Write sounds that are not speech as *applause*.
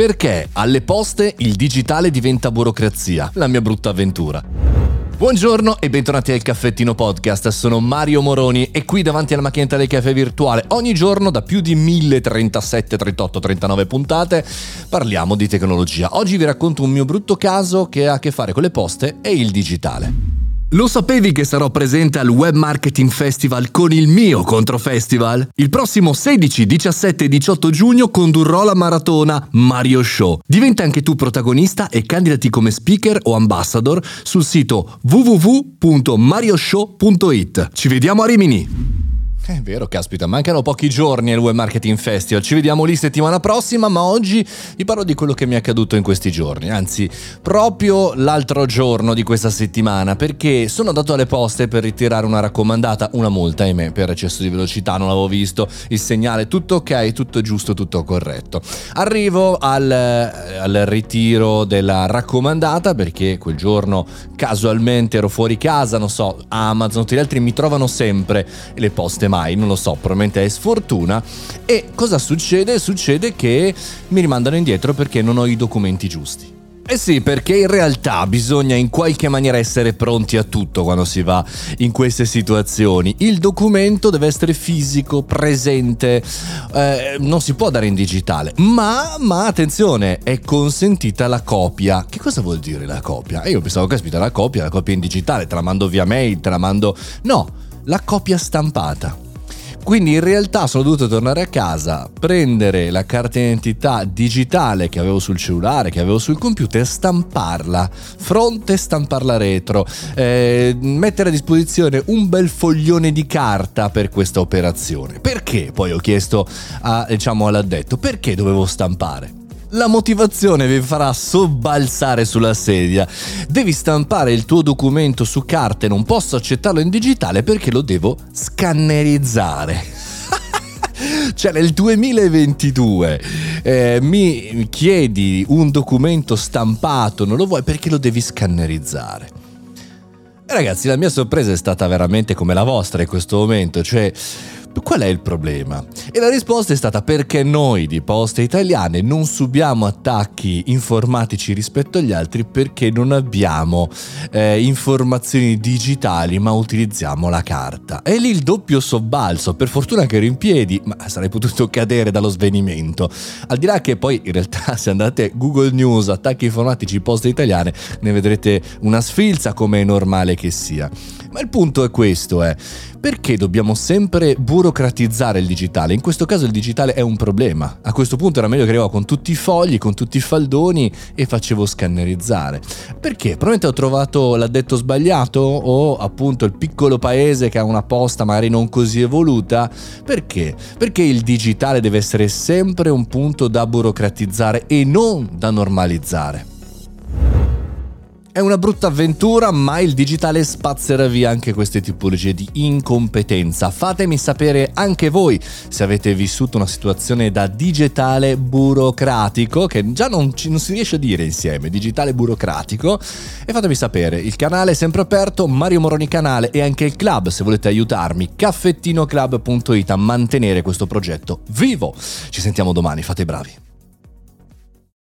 Perché alle poste il digitale diventa burocrazia? La mia brutta avventura. Buongiorno e bentornati al Caffettino Podcast, sono Mario Moroni e qui davanti alla macchinetta del caffè virtuale ogni giorno da più di 1037, 38, 39 puntate parliamo di tecnologia. Oggi vi racconto un mio brutto caso che ha a che fare con le poste e il digitale. Lo sapevi che sarò presente al Web Marketing Festival con il mio Controfestival? Il prossimo 16, 17 e 18 giugno condurrò la maratona Mario Show. Diventa anche tu protagonista e candidati come speaker o ambassador sul sito www.marioshow.it. Ci vediamo a Rimini! È vero, caspita, mancano pochi giorni al Web Marketing Festival. Ci vediamo lì settimana prossima, ma oggi vi parlo di quello che mi è accaduto in questi giorni. Anzi, proprio l'altro giorno di questa settimana, perché sono andato alle poste per ritirare una raccomandata, una multa, ahimè, per eccesso di velocità, non l'avevo visto, il segnale, tutto ok, tutto giusto, tutto corretto. Arrivo al, al ritiro della raccomandata perché quel giorno casualmente ero fuori casa, non so, Amazon, tutti gli altri mi trovano sempre le poste mai mai, non lo so, probabilmente è sfortuna. E cosa succede? Succede che mi rimandano indietro perché non ho i documenti giusti. Eh sì, perché in realtà bisogna in qualche maniera essere pronti a tutto quando si va in queste situazioni. Il documento deve essere fisico, presente, eh, non si può dare in digitale. Ma, ma, attenzione, è consentita la copia. Che cosa vuol dire la copia? io pensavo, caspita, la copia, la copia in digitale, te la mando via mail, te la mando... No, la copia stampata. Quindi in realtà sono dovuto tornare a casa, prendere la carta d'identità digitale che avevo sul cellulare, che avevo sul computer, stamparla fronte stamparla retro, eh, mettere a disposizione un bel foglione di carta per questa operazione. Perché? Poi ho chiesto a, diciamo, all'addetto, perché dovevo stampare? La motivazione vi farà sobbalzare sulla sedia. Devi stampare il tuo documento su carta e non posso accettarlo in digitale perché lo devo scannerizzare. *laughs* cioè nel 2022 eh, mi chiedi un documento stampato, non lo vuoi perché lo devi scannerizzare. E ragazzi, la mia sorpresa è stata veramente come la vostra in questo momento, cioè Qual è il problema? E la risposta è stata perché noi di Poste Italiane non subiamo attacchi informatici rispetto agli altri perché non abbiamo eh, informazioni digitali ma utilizziamo la carta. E lì il doppio sobbalzo, per fortuna che ero in piedi, ma sarei potuto cadere dallo svenimento. Al di là che poi in realtà *laughs* se andate Google News, attacchi informatici Poste Italiane, ne vedrete una sfilza come è normale che sia. Ma il punto è questo, è perché dobbiamo sempre burocratizzare il digitale? In questo caso il digitale è un problema. A questo punto era meglio che arrivavo con tutti i fogli, con tutti i faldoni e facevo scannerizzare. Perché? Probabilmente ho trovato l'addetto sbagliato o appunto il piccolo paese che ha una posta magari non così evoluta. Perché? Perché il digitale deve essere sempre un punto da burocratizzare e non da normalizzare. È una brutta avventura, ma il digitale spazzerà via anche queste tipologie di incompetenza. Fatemi sapere anche voi se avete vissuto una situazione da digitale burocratico, che già non, ci, non si riesce a dire insieme, digitale burocratico. E fatemi sapere, il canale è sempre aperto, Mario Moroni Canale e anche il club, se volete aiutarmi, caffettinoclub.it a mantenere questo progetto vivo. Ci sentiamo domani, fate bravi.